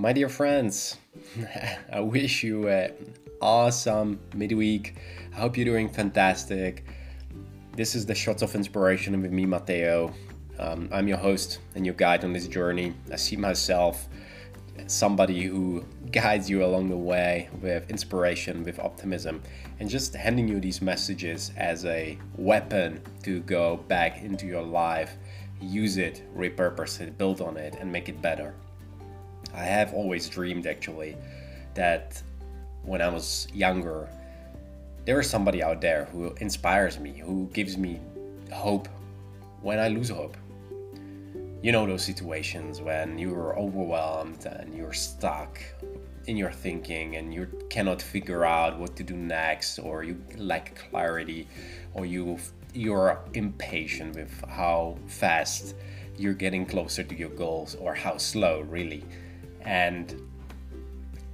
my dear friends, I wish you an awesome midweek. I hope you're doing fantastic. This is the Shots of Inspiration with me, Mateo. Um, I'm your host and your guide on this journey. I see myself as somebody who guides you along the way with inspiration, with optimism, and just handing you these messages as a weapon to go back into your life, use it, repurpose it, build on it, and make it better. I have always dreamed actually that when I was younger, there is somebody out there who inspires me, who gives me hope when I lose hope. You know those situations when you're overwhelmed and you're stuck in your thinking and you cannot figure out what to do next or you lack clarity or you you're impatient with how fast you're getting closer to your goals or how slow really and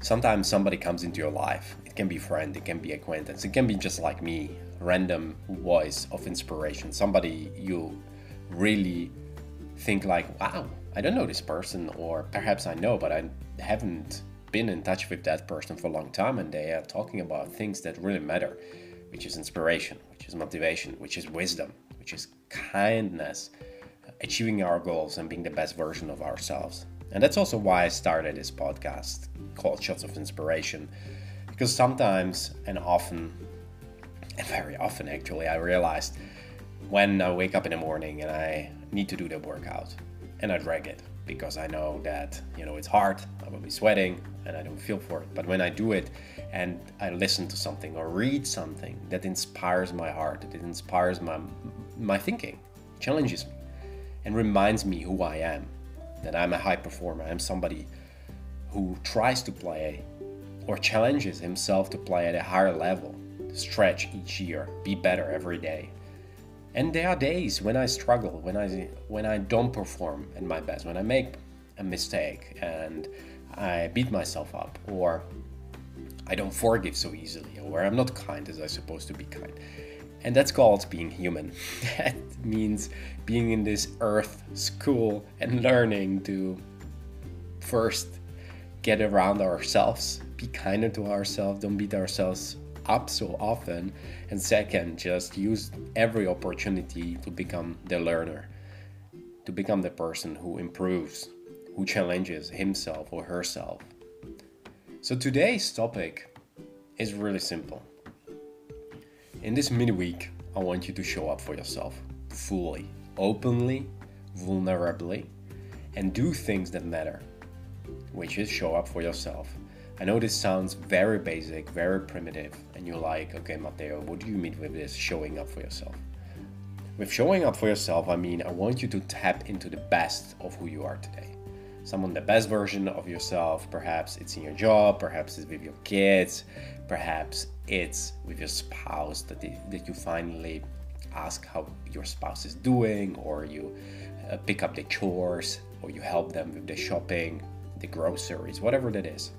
sometimes somebody comes into your life. It can be friend it can be acquaintance it can be just like me random voice of inspiration. Somebody you really think like wow i don't know this person or perhaps i know but i haven't been in touch with that person for a long time and they are talking about things that really matter which is inspiration which is motivation which is wisdom which is kindness achieving our goals and being the best version of ourselves and that's also why I started this podcast called Shots of Inspiration. Because sometimes and often, and very often actually, I realized when I wake up in the morning and I need to do the workout and I drag it because I know that, you know, it's hard, I will be sweating and I don't feel for it. But when I do it and I listen to something or read something that inspires my heart, that inspires my, my thinking, challenges me, and reminds me who I am that I'm a high performer. I'm somebody who tries to play or challenges himself to play at a higher level, stretch each year, be better every day. And there are days when I struggle, when I when I don't perform at my best, when I make a mistake and I beat myself up or I don't forgive so easily or I'm not kind as I'm supposed to be kind. And that's called being human. that means being in this earth school and learning to first get around ourselves, be kinder to ourselves, don't beat ourselves up so often. And second, just use every opportunity to become the learner, to become the person who improves, who challenges himself or herself. So today's topic is really simple in this midweek, I want you to show up for yourself fully, openly, vulnerably, and do things that matter, which is show up for yourself. I know this sounds very basic, very primitive, and you're like, okay, Mateo, what do you mean with this showing up for yourself? With showing up for yourself, I mean, I want you to tap into the best of who you are today someone the best version of yourself. Perhaps it's in your job, perhaps it's with your kids, perhaps it's with your spouse that, they, that you finally ask how your spouse is doing, or you uh, pick up the chores, or you help them with the shopping, the groceries, whatever that is.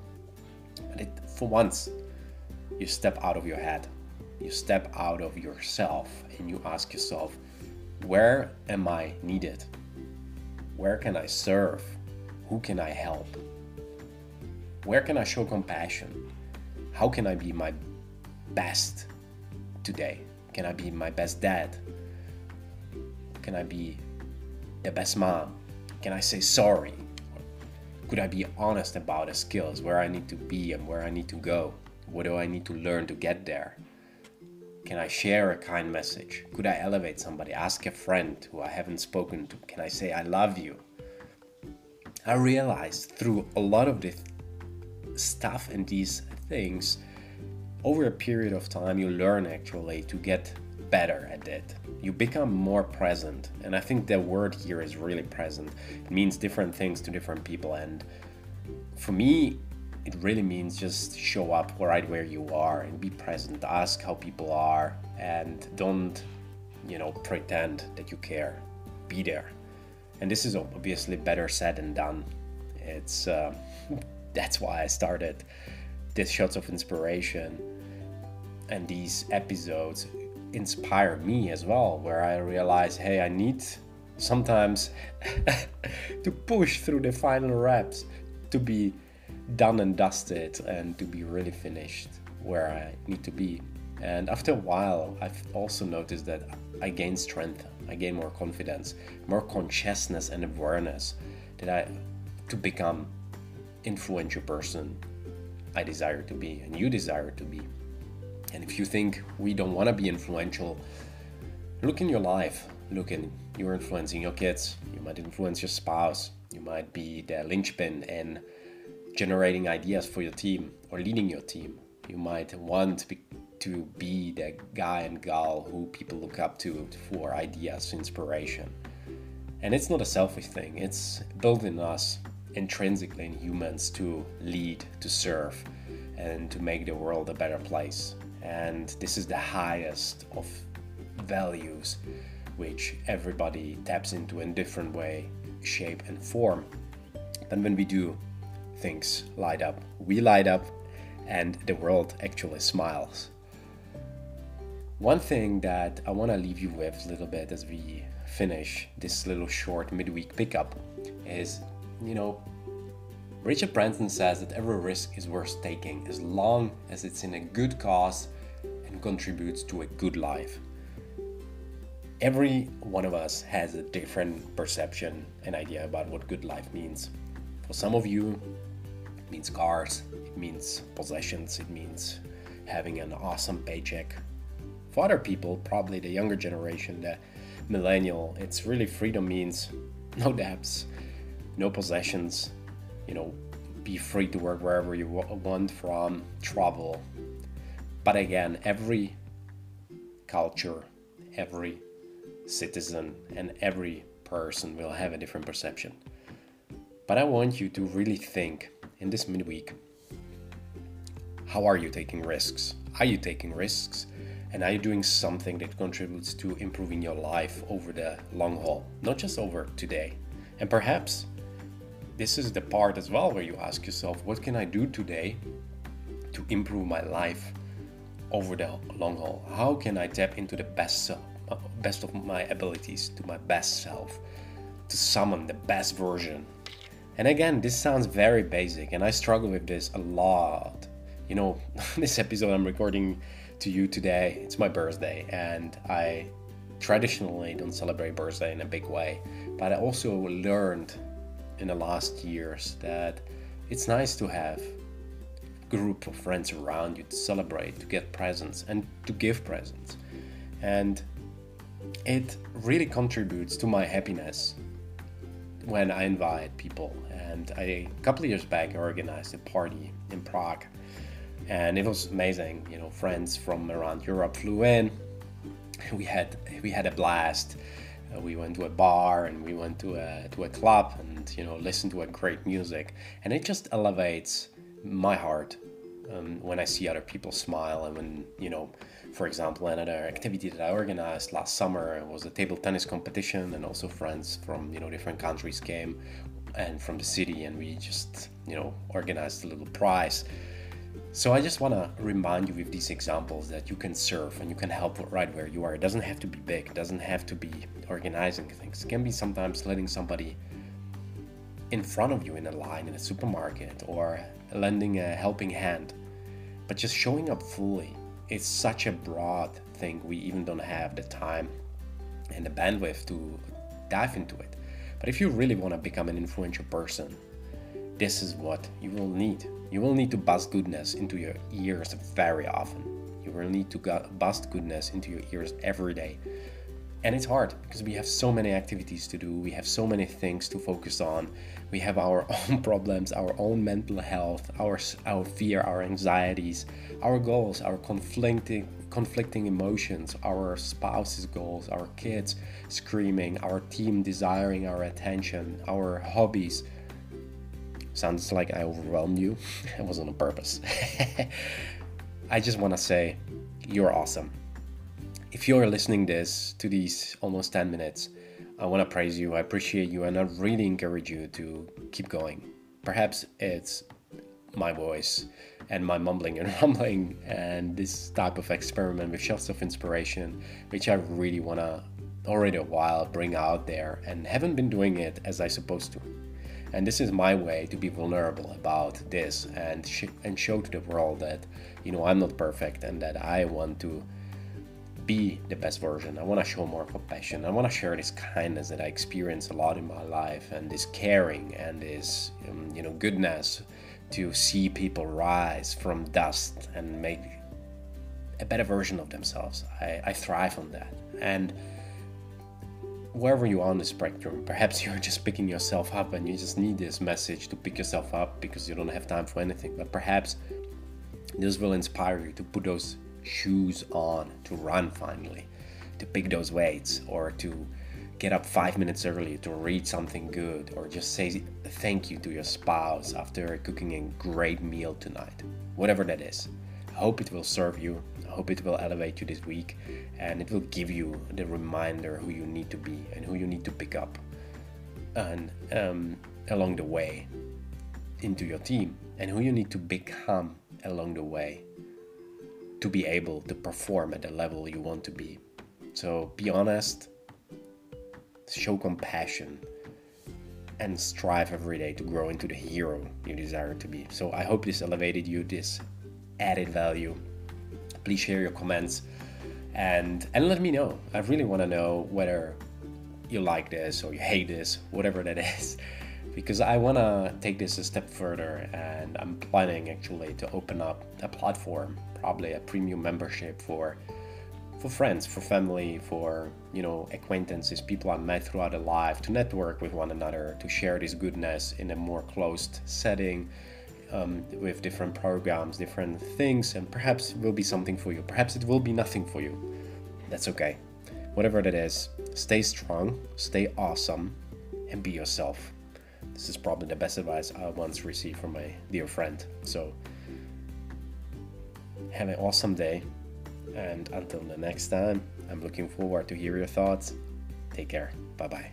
But it, for once, you step out of your head, you step out of yourself, and you ask yourself, where am I needed? Where can I serve? Who can I help? Where can I show compassion? How can I be my best today? Can I be my best dad? Can I be the best mom? Can I say sorry? Could I be honest about the skills, where I need to be and where I need to go? What do I need to learn to get there? Can I share a kind message? Could I elevate somebody? Ask a friend who I haven't spoken to? Can I say, I love you? I realized through a lot of this stuff and these things, over a period of time, you learn actually to get better at it. You become more present. And I think the word here is really present. It means different things to different people. And for me, it really means just show up right where you are and be present. Ask how people are and don't, you know, pretend that you care. Be there and this is obviously better said than done. It's uh, that's why I started these shots of inspiration, and these episodes inspire me as well. Where I realize, hey, I need sometimes to push through the final reps to be done and dusted and to be really finished where I need to be. And after a while, I've also noticed that I gain strength, I gain more confidence, more consciousness and awareness that I to become influential person I desire to be and you desire to be. And if you think we don't want to be influential, look in your life. Look in you're influencing your kids, you might influence your spouse, you might be the linchpin in generating ideas for your team or leading your team. You might want to be, to be the guy and gal who people look up to for ideas, inspiration. And it's not a selfish thing, it's built in us intrinsically in humans to lead, to serve, and to make the world a better place. And this is the highest of values which everybody taps into in different way, shape, and form. Then when we do, things light up. We light up, and the world actually smiles. One thing that I want to leave you with a little bit as we finish this little short midweek pickup is, you know, Richard Branson says that every risk is worth taking as long as it's in a good cause and contributes to a good life every one of us has a different perception and idea about what good life means. For some of you, it means cars, it means possessions, it means having an awesome paycheck. For other people, probably the younger generation, the millennial, it's really freedom means no debts, no possessions, you know, be free to work wherever you want from, travel. But again, every culture, every citizen and every person will have a different perception. But I want you to really think in this midweek how are you taking risks? Are you taking risks? And are you doing something that contributes to improving your life over the long haul, not just over today? And perhaps this is the part as well where you ask yourself, what can I do today to improve my life over the long haul? How can I tap into the best self? best of my abilities to my best self to summon the best version and again this sounds very basic and i struggle with this a lot you know this episode i'm recording to you today. It's my birthday and i traditionally don't celebrate birthday in a big way but i also learned in the last years that it's nice to have group of friends around you to celebrate to get presents and to give presents. And it really contributes to my happiness when I invite people. And I, a couple years back, I organized a party in Prague, and it was amazing. You know, friends from around Europe flew in. We had we had a blast. Uh, we went to a bar and we went to a to a club and you know listened to a great music, and it just elevates my heart um, when I see other people smile and when you know for example, another activity that I organized last summer was a table tennis competition, and also friends from you know different countries came and from the city, and we just you know organized a little prize. So I just want to remind you with these examples that you can serve and you can help right where you are. It doesn't have to be big. It doesn't have to be organizing things. It can be sometimes letting somebody in front of you in a line in a supermarket or lending a helping hand, but just showing up fully it's such a broad thing we even don't have the time and the bandwidth to dive into it but if you really want to become an influential person this is what you will need. You will need to bust goodness into your ears very often. You will need to bust goodness into your ears every day. And it's hard because we have so many activities to do. We have so many things to focus on. We have our own problems our own mental health our our fear our anxieties our goals our conflicting conflicting emotions our spouse's goals our kids screaming our team desiring our attention our hobbies sounds like i overwhelmed you it wasn't on purpose i just want to say you're awesome if you're listening this to these almost 10 minutes, I want to praise you. I appreciate you, and I really encourage you to keep going. Perhaps it's my voice and my mumbling and rumbling and this type of experiment with shots of inspiration, which I really want to already a while bring out there and haven't been doing it as I supposed to. And this is my way to be vulnerable about this and sh- and show to the world that you know I'm not perfect and that I want to be the best version. I want to show more compassion. I want to share this kindness that I experience a lot in my life and this caring and this um, you know goodness to see people rise from dust and make a better version of themselves. I, I thrive on that. And wherever you are on the spectrum, perhaps you're just picking yourself up and you just need this message to pick yourself up because you don't have time for anything. But perhaps this will inspire you to put those shoes on, to run finally, to pick those weights, or to get up five minutes early to read something good, or just say thank you to your spouse after cooking a great meal tonight. Whatever that is. I hope it will serve you. Hope it will elevate you this week and it will give you the reminder who you need to be and who you need to pick up and um, along the way into your team and who you need to become along the way to be able to perform at the level you want to be. So be honest, show compassion, and strive every day to grow into the hero you desire to be. So I hope this elevated you, this added value. Please share your comments and and let me know. I really want to know whether you like this or you hate this, whatever that is, because I want to take this a step further and I'm planning actually to open up a platform, probably a premium membership for for friends, for family, for you know acquaintances, people I met throughout the life, to network with one another, to share this goodness in a more closed setting, um, with different programs, different things, and perhaps it will be something for you. Perhaps it will be nothing for you. That's okay. Whatever that is, stay strong, stay awesome, and be yourself. This is probably the best advice I once received from my dear friend. So, have an awesome day, and until the next time, I'm looking forward to hear your thoughts. Take care. Bye bye.